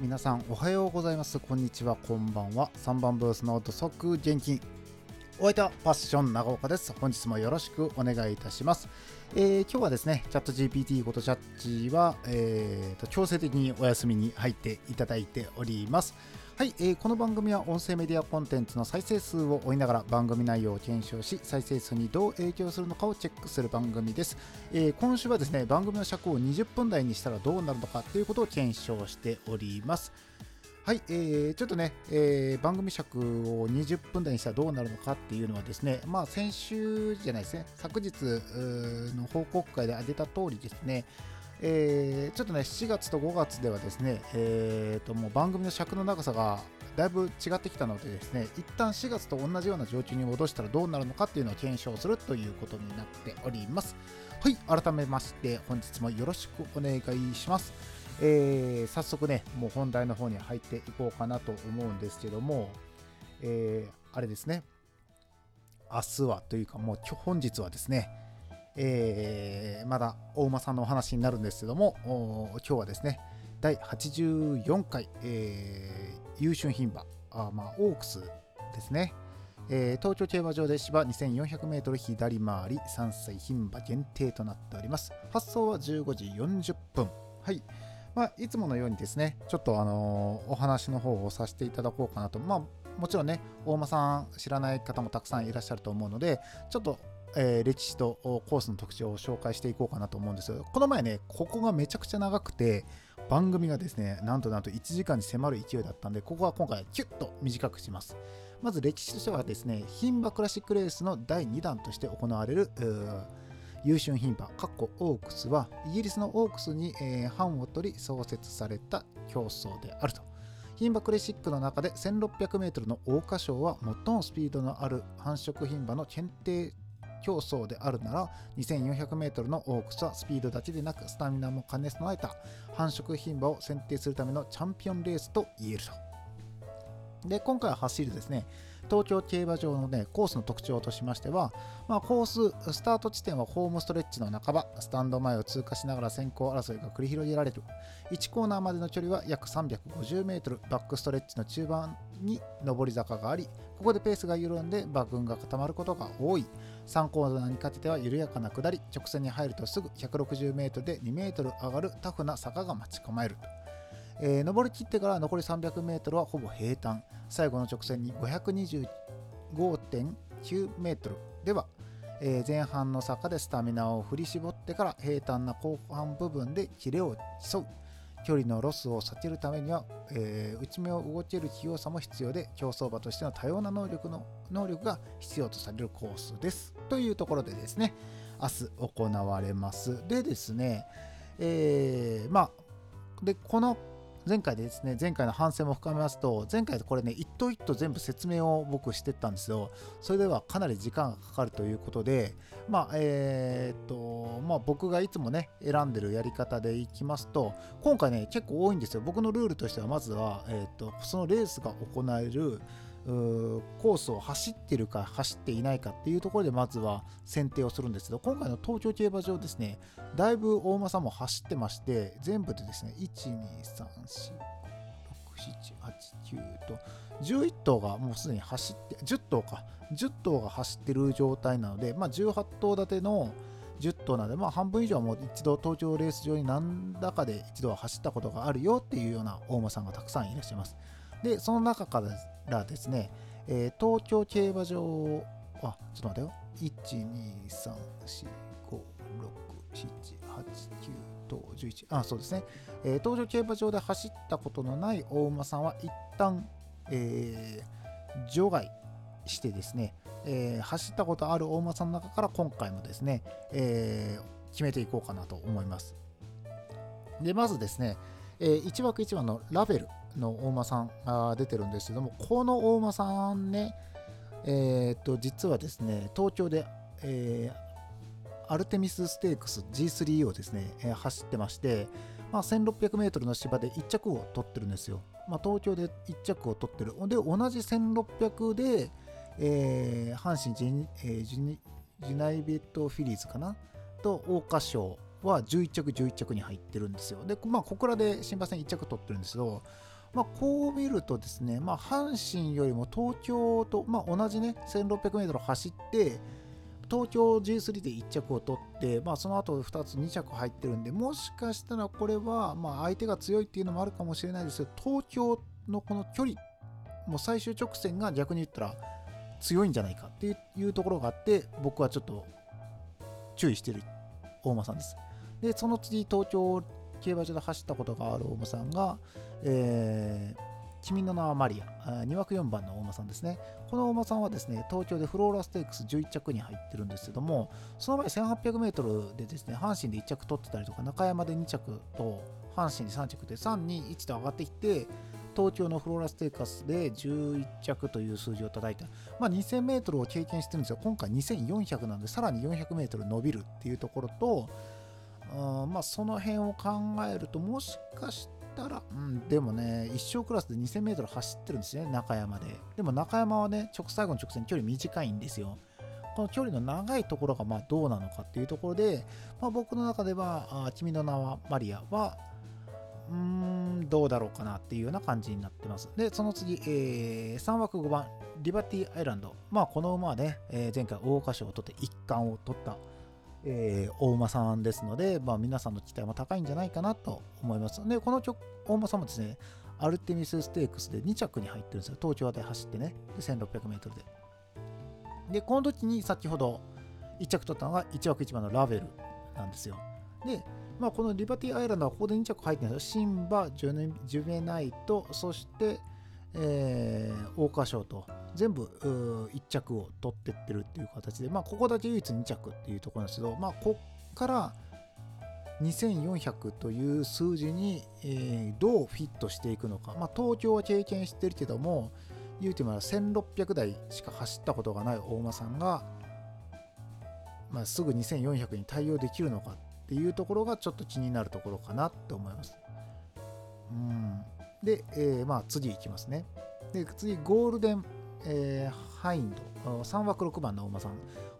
皆さんおはようございます。こんにちは。こんばんは。3番ブースの土足現金お相手はパッション長岡です。本日もよろしくお願いいたします、えー、今日はですねチャット GPT ことチャッチは、えーと強制的にお休みに入っていただいております。はい、えー、この番組は音声メディアコンテンツの再生数を追いながら番組内容を検証し再生数にどう影響するのかをチェックする番組です、えー、今週はですね番組の尺を20分台にしたらどうなるのかということを検証しております。はい、えー、ちょっとね、えー、番組尺を20分台にしたらどうなるのかっていうのはですね、まあ先週じゃないですね、昨日の報告会で挙げた通りですね、えー、ちょっとね、7月と5月ではですね、えー、ともう番組の尺の長さがだいぶ違ってきたのでですね、一旦4月と同じような状況に戻したらどうなるのかっていうのを検証するということになっております。はい、改めまして本日もよろしくお願いします。えー、早速ね、もう本題の方に入っていこうかなと思うんですけども、えー、あれですね、明日はというかもう本日はですね、えー、まだ大馬さんのお話になるんですけども、今日はですね、第84回、えー、優春牝馬、あまあ、オークスですね、えー、東京競馬場で芝 2400m 左回り3歳牝馬限定となっております。発送は15時40分。はい。まあ、いつものようにですね、ちょっとあのー、お話の方をさせていただこうかなと。まあ、もちろんね、大間さん知らない方もたくさんいらっしゃると思うので、ちょっとえ、歴史とコースの特徴を紹介していこうかなと思うんですよ。この前ね、ここがめちゃくちゃ長くて、番組がですね、なんとなんと1時間に迫る勢いだったんで、ここは今回キュッと短くします。まず歴史としてはですね、牝馬クラシックレースの第2弾として行われる、優春牝馬、カッコオークスは、イギリスのオークスに、えー、版を取り創設された競争であると。牝馬クラシックの中で 1600m の桜花賞は最もスピードのある繁殖牝馬の検定競争であるなら 2400m のオークスはスピードだけでなくスタミナも兼ね備えた繁殖牝馬を選定するためのチャンピオンレースと言えると。で今回は走るですね東京競馬場の、ね、コースの特徴としましては、まあ、コーススタート地点はホームストレッチの半ばスタンド前を通過しながら先行争いが繰り広げられる1コーナーまでの距離は約 350m バックストレッチの中盤に上り坂がありここでペースが緩んで馬群が固まることが多い3コーナーにかけては緩やかな下り直線に入るとすぐ 160m で 2m 上がるタフな坂が待ち構えるえー、登り切ってから残り 300m はほぼ平坦。最後の直線に 525.9m では、えー、前半の坂でスタミナを振り絞ってから平坦な後半部分でキレを競う。距離のロスを避けるためには、えー、内目を動ける器用さも必要で競走馬としての多様な能力の能力が必要とされるコースです。というところでですね明日行われます。でですねえー、まあでこの前回でですね、前回の反省も深めますと、前回これね、一頭一頭全部説明を僕してったんですよ。それではかなり時間がかかるということで、まあ、えー、っと、まあ僕がいつもね、選んでるやり方でいきますと、今回ね、結構多いんですよ。僕のルールとしては、まずは、えー、っと、そのレースが行える、コースを走ってるか走っていないかっていうところでまずは選定をするんですけど今回の東京競馬場ですねだいぶ大間さんも走ってまして全部でですね123456789と11頭がもうすでに走って10頭か10頭が走ってる状態なので、まあ、18頭立ての10頭なので、まあ、半分以上はもう一度東京レース場に何らかで一度は走ったことがあるよっていうような大間さんがたくさんいらっしゃいます。で、その中からですね、えー、東京競馬場、あ、ちょっと待ってよ。1、2、3、4、5、6、7、8、9と11。あ、そうですね。えー、東京競馬場で走ったことのない大馬さんは一旦、えー、除外してですね、えー、走ったことある大馬さんの中から今回もですね、えー、決めていこうかなと思います。で、まずですね、えー、1枠1番のラベルの大間さんが出てるんですけどもこの大間さんねえっ、と実はですね東京で、えー、アルテミスステークス G3 をですね、えー、走ってまして、まあ、1600m の芝で1着を取ってるんですよ、まあ、東京で1着を取ってる。で同じ1600で、えー、阪神ジ,、えー、ジュナイベットフィリーズかな？と桜花賞は11着、11着に入ってるんですよ。で、まあ、小倉で新馬戦1着取ってるんですけど、まあ、こう見るとですね、まあ、阪神よりも東京と、まあ、同じね、1600m 走って、東京 G3 で1着を取って、まあ、その後2つ2着入ってるんで、もしかしたらこれは、まあ、相手が強いっていうのもあるかもしれないですけど、東京のこの距離、もう最終直線が逆に言ったら強いんじゃないかっていうところがあって、僕はちょっと注意してる大間さんです。で、その次、東京競馬場で走ったことがある大間さんが、えー君の名はマリア、2枠4番の大間さんですね。この大間さんはですね、東京でフローラステークス11着に入ってるんですけども、その前 1800m でですね、阪神で1着取ってたりとか、中山で2着と、阪神で3着で3、2、1と上がってきて、東京のフローラステークスで11着という数字を叩いた。まあ、2000m を経験してるんですが、今回2400なんで、さらに 400m 伸びるっていうところと、うんまあ、その辺を考えると、もしかしてたら、うん、でもね、一生クラスで 2000m 走ってるんですね、中山で。でも中山はね、直最後の直線距離短いんですよ。この距離の長いところがまあどうなのかっていうところで、まあ、僕の中では、あ君の名はマリアは、うーん、どうだろうかなっていうような感じになってます。で、その次、えー、3枠5番、リバティアイランド。まあ、この馬はね、えー、前回桜花賞を取って1冠を取った、えー、大馬さんですので、まあ、皆さんの期待も高いんじゃないかなと思います。で、この曲大馬さんもですね、アルテミスステークスで2着に入ってるんですよ。東京で走ってね、1600m で。で、この時に先ほど1着取ったのが1枠1番のラベルなんですよ。で、まあ、このリバティアイランドはここで2着入ってるんですよ。シンバ、ジュベナイト、そして、えー、桜花賞と全部1着を取ってってるっていう形で、まあ、ここだけ唯一2着っていうところなんですけど、まあ、こっから2400という数字に、えー、どうフィットしていくのか、まあ、東京は経験してるけども言うても1600台しか走ったことがない大間さんが、まあ、すぐ2400に対応できるのかっていうところがちょっと気になるところかなって思います。うん、で、えー、まあ次いきますね。で次、ゴールデン、えー、ハインド、3枠6番の大間さん。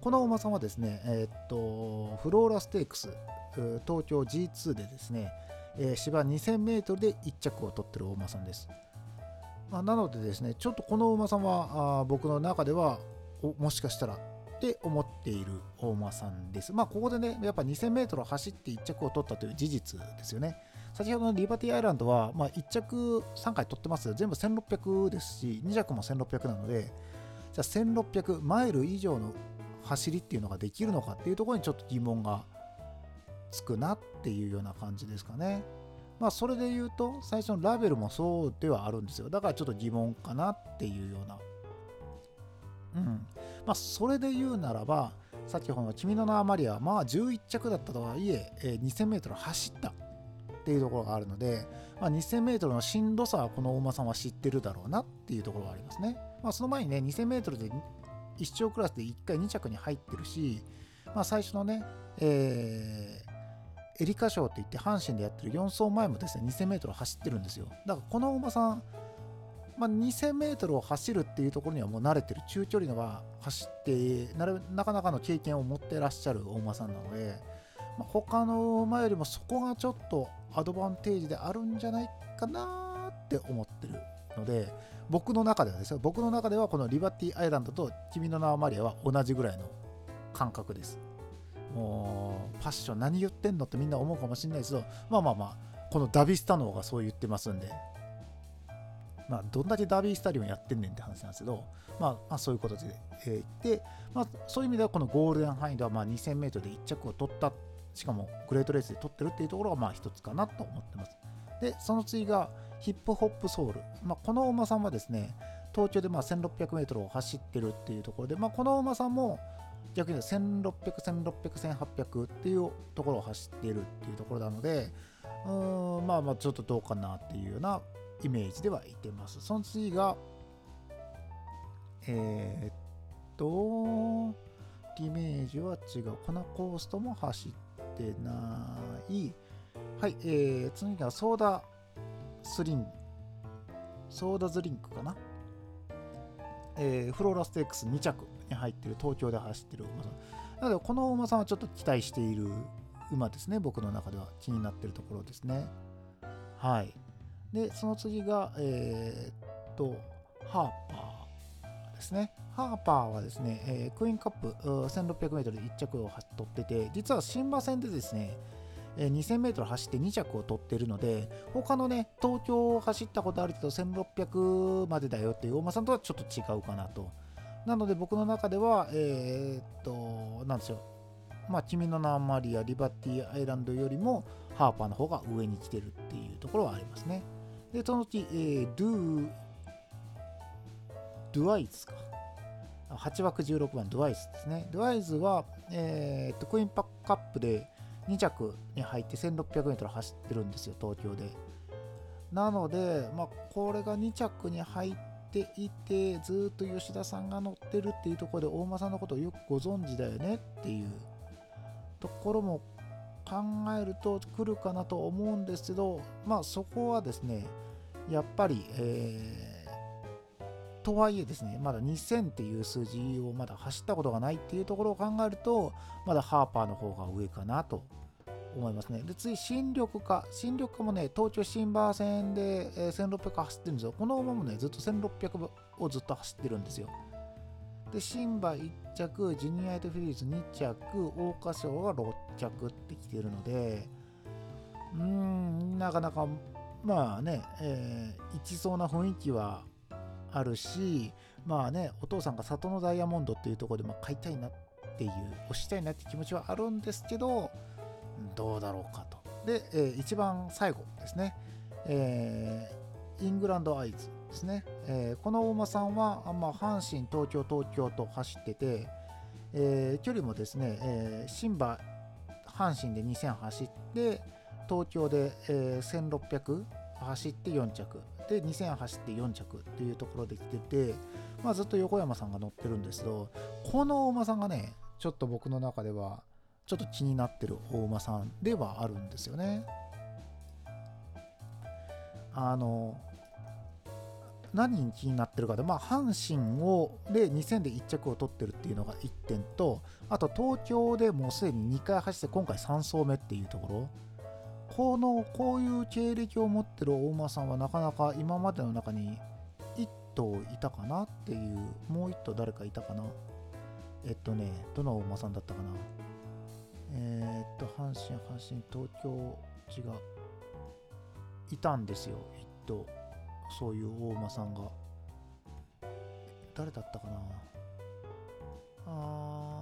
この大間さんはですね、えー、っと、フローラステークス、東京 G2 でですね、えー、芝 2000m で1着を取ってる大間さんです。まあ、なのでですね、ちょっとこの馬さんはあ僕の中ではもしかしたらって思っている大間さんです。まあ、ここでね、やっぱ 2000m 走って1着を取ったという事実ですよね。先ほどのリバティアイランドは、まあ、1着3回取ってます全部1600ですし、2着も1600なので、じゃあ1600マイル以上の走りっていうのができるのかっていうところにちょっと疑問がつくなっていうような感じですかね。まあ、それで言うと、最初のラベルもそうではあるんですよ。だからちょっと疑問かなっていうような。うん。まあ、それで言うならば、先ほどの君の名はマリア、まあ、11着だったとはいえ、えー、2000m 走ったっていうところがあるので、まあ、2000m のしんどさはこの馬さんは知ってるだろうなっていうところがありますね。まあ、その前にね、2000m で一生クラスで1回2着に入ってるし、まあ、最初のね、えー、エリカ賞って言って阪神でやってる4走前もですね、2000m 走ってるんですよ。だからこの馬さん、まあ、2000m を走るっていうところにはもう慣れてる中距離のは走ってなかなかの経験を持ってらっしゃる大馬さんなので、他の馬よりもそこがちょっとアドバンテージであるんじゃないかなって思ってるので僕の中ではですよ僕の中ではこのリバティアイランドと君の名はマリアは同じぐらいの感覚です。もうパッション何言ってんのってみんな思うかもしれないですけどまあまあまあこのダビスタノーがそう言ってますんで。まあ、どんだけダビースタリオンやってんねんって話なんですけど、まあ、まあ、そういうことで、えー、で、まあ、そういう意味ではこのゴールデンハインドはまあ 2000m で1着を取った、しかもグレートレースで取ってるっていうところがまあ一つかなと思ってます。で、その次がヒップホップソウル。まあ、この馬さんはですね、東京で 1600m を走ってるっていうところで、まあ、この馬さんも逆に1600、1600、1800っていうところを走っているっていうところなので、うーん、まあまあちょっとどうかなっていうようなイメージではいてます。その次が、えー、っと、イメージは違う。このコーストも走っててない。はい、えー、次がソーダスリン、ソーダズリンクかな。えー、フローラステークス2着に入ってる東京で走ってる馬さん。なので、この馬さんはちょっと期待している馬ですね僕の中では気になってるところですねはいでその次がえー、っとハーパーですね。ハーパーはですね、えー、クイーンカップ 1600m で1着を取ってて実は新馬戦でですね 2000m 走って2着を取ってるので他のね東京を走ったことあるけど1600までだよっていう大間さんとはちょっと違うかなと。なので僕の中ではえー、っとなんでしょう。まあ君の名はリアリバティアイランドよりもハーパーの方が上に来てるっていうところはありますね。でそのうち、えー、ドゥードゥアイズか。8枠16番ドゥアイズですね。ドゥアイズは、えー、っとクイーンパックカップで2着に入って 1600m 走ってるんですよ、東京で。なので、まあ、これが2着に入っていて、ずっと吉田さんが乗ってるっていうところで、大間さんのことをよくご存知だよねっていう。ところも考えると来るかなと思うんですけど、まあそこはですね、やっぱり、えー、とはいえですね、まだ2000っていう数字をまだ走ったことがないっていうところを考えると、まだハーパーの方が上かなと思いますね。で、次、新緑化。新緑化もね、東京新馬線で、え、1600走ってるんですよ。この馬もね、ずっと1600をずっと走ってるんですよ。で、新馬1着、ジュニアイトフィリーズ2着、桜花賞が6着ってきてるので、うーん、なかなか、まあね、えー、いきそうな雰囲気はあるし、まあね、お父さんが里のダイヤモンドっていうところで、ま、買いたいなっていう、押したいなって気持ちはあるんですけど、どうだろうかと。で、えー、一番最後ですね、えー、イングランドアイズですね。えー、このお馬さんは、まあ、阪神、東京、東京と走ってて、えー、距離もですね、えー、新馬、阪神で2000走って、東京で、えー、1600走って4着、で2000走って4着っていうところで来てて、まあ、ずっと横山さんが乗ってるんですけど、このお馬さんがね、ちょっと僕の中では、ちょっと気になってる大馬さんではあるんですよね。あの何に気になってるかで、まあ、阪神をで2000で1着を取ってるっていうのが1点とあと東京でもうすでに2回走って今回3走目っていうところこのこういう経歴を持ってる大馬さんはなかなか今までの中に1頭いたかなっていうもう1頭誰かいたかな？えっとねどの大馬さんだったかな？えー、っと、阪神、阪神、東京違う。いたんですよ、一頭。そういう大馬さんが。誰だったかな？あー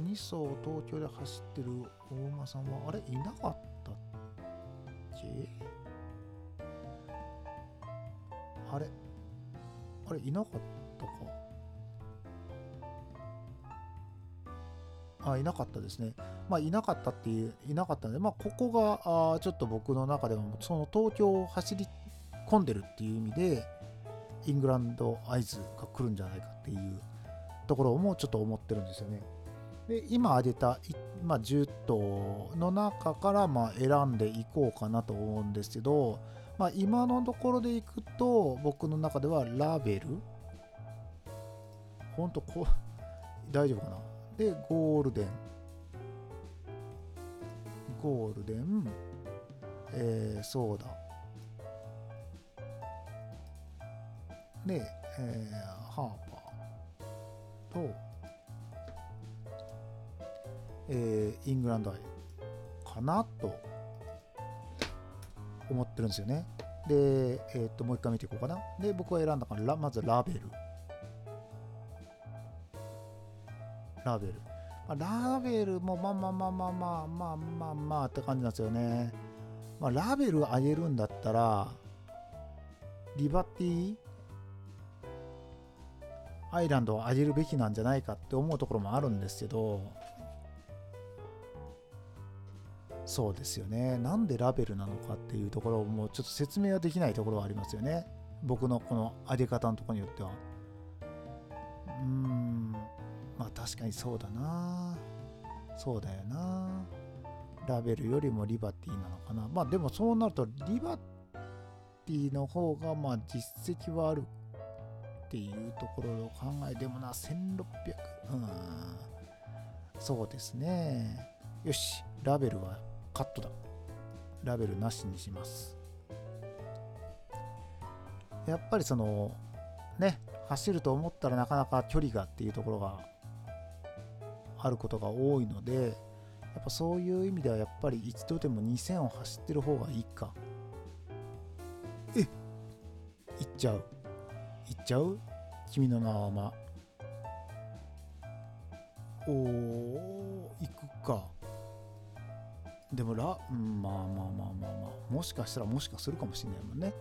2、2層東京で走ってる大馬さんは、あれいなかったっけ？あれあれいなかったかあいなかったですね。まあ、いなかったっていう、いなかったので、まあ、ここがあちょっと僕の中でも、その東京を走り込んでるっていう意味で、イングランドアイズが来るんじゃないかっていうところもちょっと思ってるんですよね。で、今挙げた、まあ、10頭の中からまあ選んでいこうかなと思うんですけど、まあ、今のところでいくと、僕の中ではラベル、ほんとこう、大丈夫かなで、ゴールデン。ゴールデン、えー、ソーダ。で、えー、ハーパーと、えー、イングランドアイかなと思ってるんですよね。で、えー、っと、もう一回見ていこうかな。で、僕が選んだから、まずラベル。ラベル。まあ、ラベルもまあまあまあまあまあまあまあまあって感じなんですよね。まあ、ラベル上げるんだったら、リバティアイランドを上げるべきなんじゃないかって思うところもあるんですけど、そうですよね。なんでラベルなのかっていうところもちょっと説明はできないところはありますよね。僕のこの上げ方のところによっては。うーん。まあ確かにそうだなそうだよなラベルよりもリバティなのかなまあでもそうなるとリバティの方がまあ実績はあるっていうところを考えでもな1600うんそうですねよし、ラベルはカットだ。ラベルなしにします。やっぱりその、ね、走ると思ったらなかなか距離がっていうところがあることが多いので、やっぱそういう意味ではやっぱり一度でも2000を走ってる方がいいか。えっ行っちゃう。行っちゃう？君の名はま。おー、行くか。でもラ、うん、まあまあまあまあまあ、もしかしたらもしかするかもしれないもんね。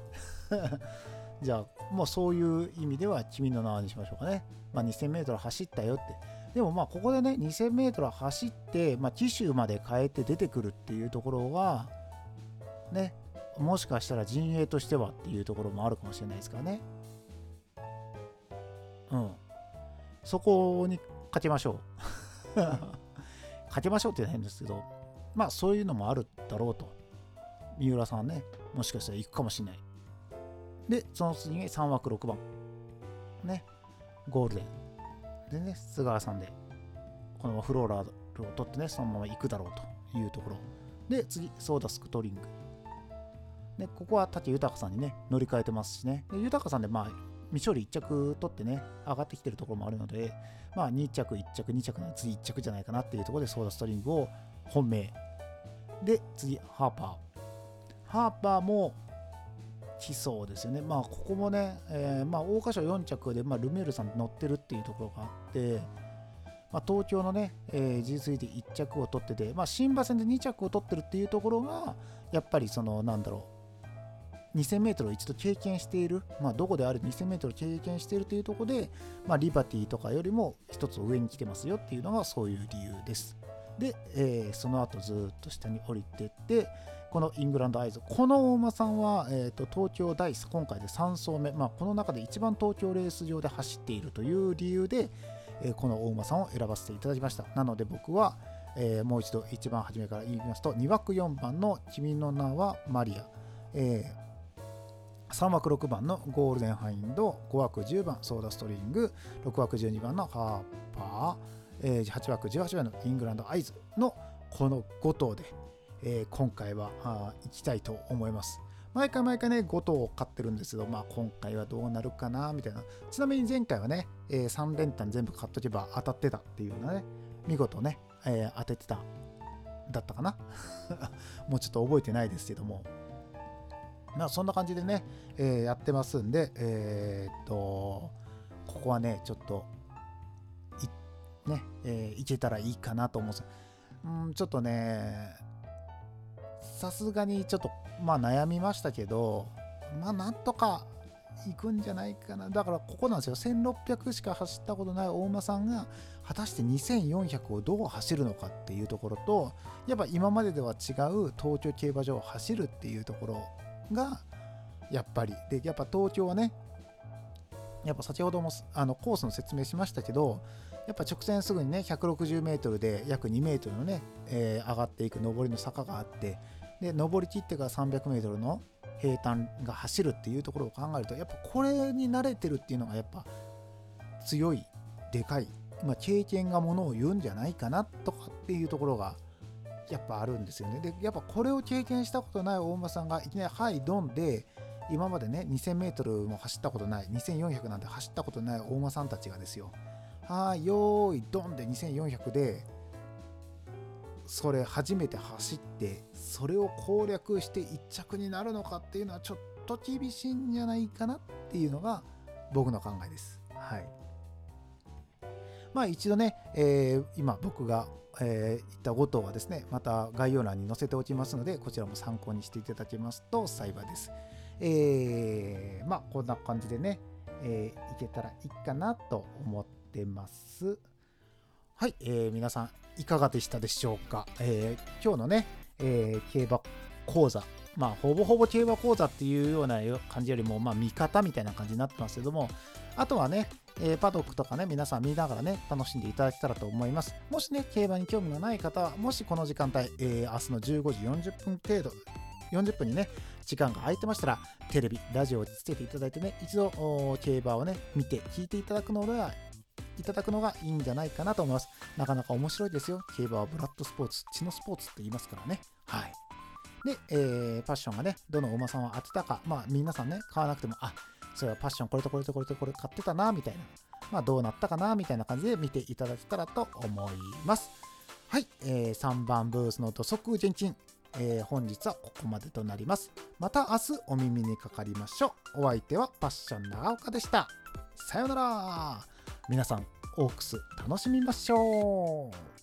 じゃあ、もうそういう意味では君の名はにしましょうかね。まあ 2000m 走ったよって。でもまあここでね 2000m 走って、まあ、機種まで変えて出てくるっていうところはねもしかしたら陣営としてはっていうところもあるかもしれないですからねうんそこに勝てましょう 勝てましょうって言うの変ですけどまあそういうのもあるだろうと三浦さんねもしかしたら行くかもしれないでその次に3枠6番ねゴールデンでね、菅川さんで、このフローラーを取ってね、そのまま行くだろうというところ。で、次、ソーダスクトリング。で、ここは竹豊さんにね、乗り換えてますしね。で、豊さんで、まあ、未勝利1着取ってね、上がってきてるところもあるので、まあ、2着、1着、2着の次1着じゃないかなっていうところで、ソーダストリングを本命。で、次、ハーパー。ハーパーも来そうですよね。まあ、ここもね、えー、まあ、桜花賞4着で、まあ、ルメールさん乗ってるっていうところがあって、まあ、東京のね、えー、G3 で1着を取ってて、まあ、新馬戦で2着を取ってるっていうところが、やっぱりその、なんだろう、2000m を一度経験している、まあ、どこである 2000m を経験しているというところで、まあ、リバティとかよりも一つ上に来てますよっていうのがそういう理由です。で、えー、その後ずっと下に降りてって、このイングランドアイズ。この大馬さんは、えーと、東京ダイス、今回で3走目、まあ、この中で一番東京レース場で走っているという理由で、えー、この大馬さんを選ばせていただきました。なので僕は、えー、もう一度一番初めから言いますと、2枠4番の君の名はマリア、えー、3枠6番のゴールデンハインド、5枠10番ソーダストリング、6枠12番のハーパー、えー、8枠18番のイングランドアイズのこの5頭で、えー、今回はあ行きたいと思います。毎回毎回ね、5頭を買ってるんですけど、まあ今回はどうなるかな、みたいな。ちなみに前回はね、えー、3連単全部買っとけば当たってたっていうのね、見事ね、えー、当ててた、だったかな もうちょっと覚えてないですけども。まあそんな感じでね、えー、やってますんで、えー、っと、ここはね、ちょっと、ね、えー、いけたらいいかなと思うんです。よ。うん、ちょっとね、さすがにちょっとまあ悩みましたけどまあなんとか行くんじゃないかな。だからここなんですよ。1600しか走ったことない大馬さんが果たして2400をどう走るのかっていうところとやっぱ今まででは違う東京競馬場を走るっていうところがやっぱり。でやっぱ東京はねやっぱ先ほどもあのコースの説明しましたけどやっぱ直線すぐにね 160m で約 2m のね、えー、上がっていく上りの坂があってで登りきってから 300m の平坦が走るっていうところを考えるとやっぱこれに慣れてるっていうのがやっぱ強いでかい、まあ、経験がものを言うんじゃないかなとかっていうところがやっぱあるんですよね。でやっぱこれを経験したことない大間さんがいきなり「はいドン」で今までね 2000m も走ったことない2400なんて走ったことない大間さんたちがですよはいよーいドンで2400でそれ初めて走ってそれを攻略して1着になるのかっていうのはちょっと厳しいんじゃないかなっていうのが僕の考えです。はい。まあ一度ね、えー、今僕が、えー、言った5頭はですね、また概要欄に載せておきますので、こちらも参考にしていただけますと幸いです。えー、まあこんな感じでね、えー、いけたらいいかなと思ってます。はい、えー、皆さんいかがでしたでしょうか、えー、今日のね、えー、競馬講座。まあほぼほぼ競馬講座っていうような感じよりもまあ見方みたいな感じになってますけどもあとはね、えー、パドックとかね皆さん見ながらね楽しんでいただけたらと思います。もしね競馬に興味がない方はもしこの時間帯、えー、明日の15時40分程度40分にね時間が空いてましたらテレビラジオをつけていただいてね一度競馬をね見て聞いていただくのではいただくのがいいんじゃないかなと思います。なかなか面白いですよ。競馬はブラッドスポーツ、血のスポーツって言いますからね。はい。で、えー、パッションがね、どの馬さんを当てたか、まあ皆さんね、買わなくても、あ、それはパッションこれとこれとこれとこれ買ってたな、みたいな。まあどうなったかな、みたいな感じで見ていただけたらと思います。はい、えー、3番ブースの土足前進。えー、本日はここまでとなります。また明日お耳にかかりましょう。お相手はパッション長岡でした。さようなら。皆さん、オークス楽しみましょう。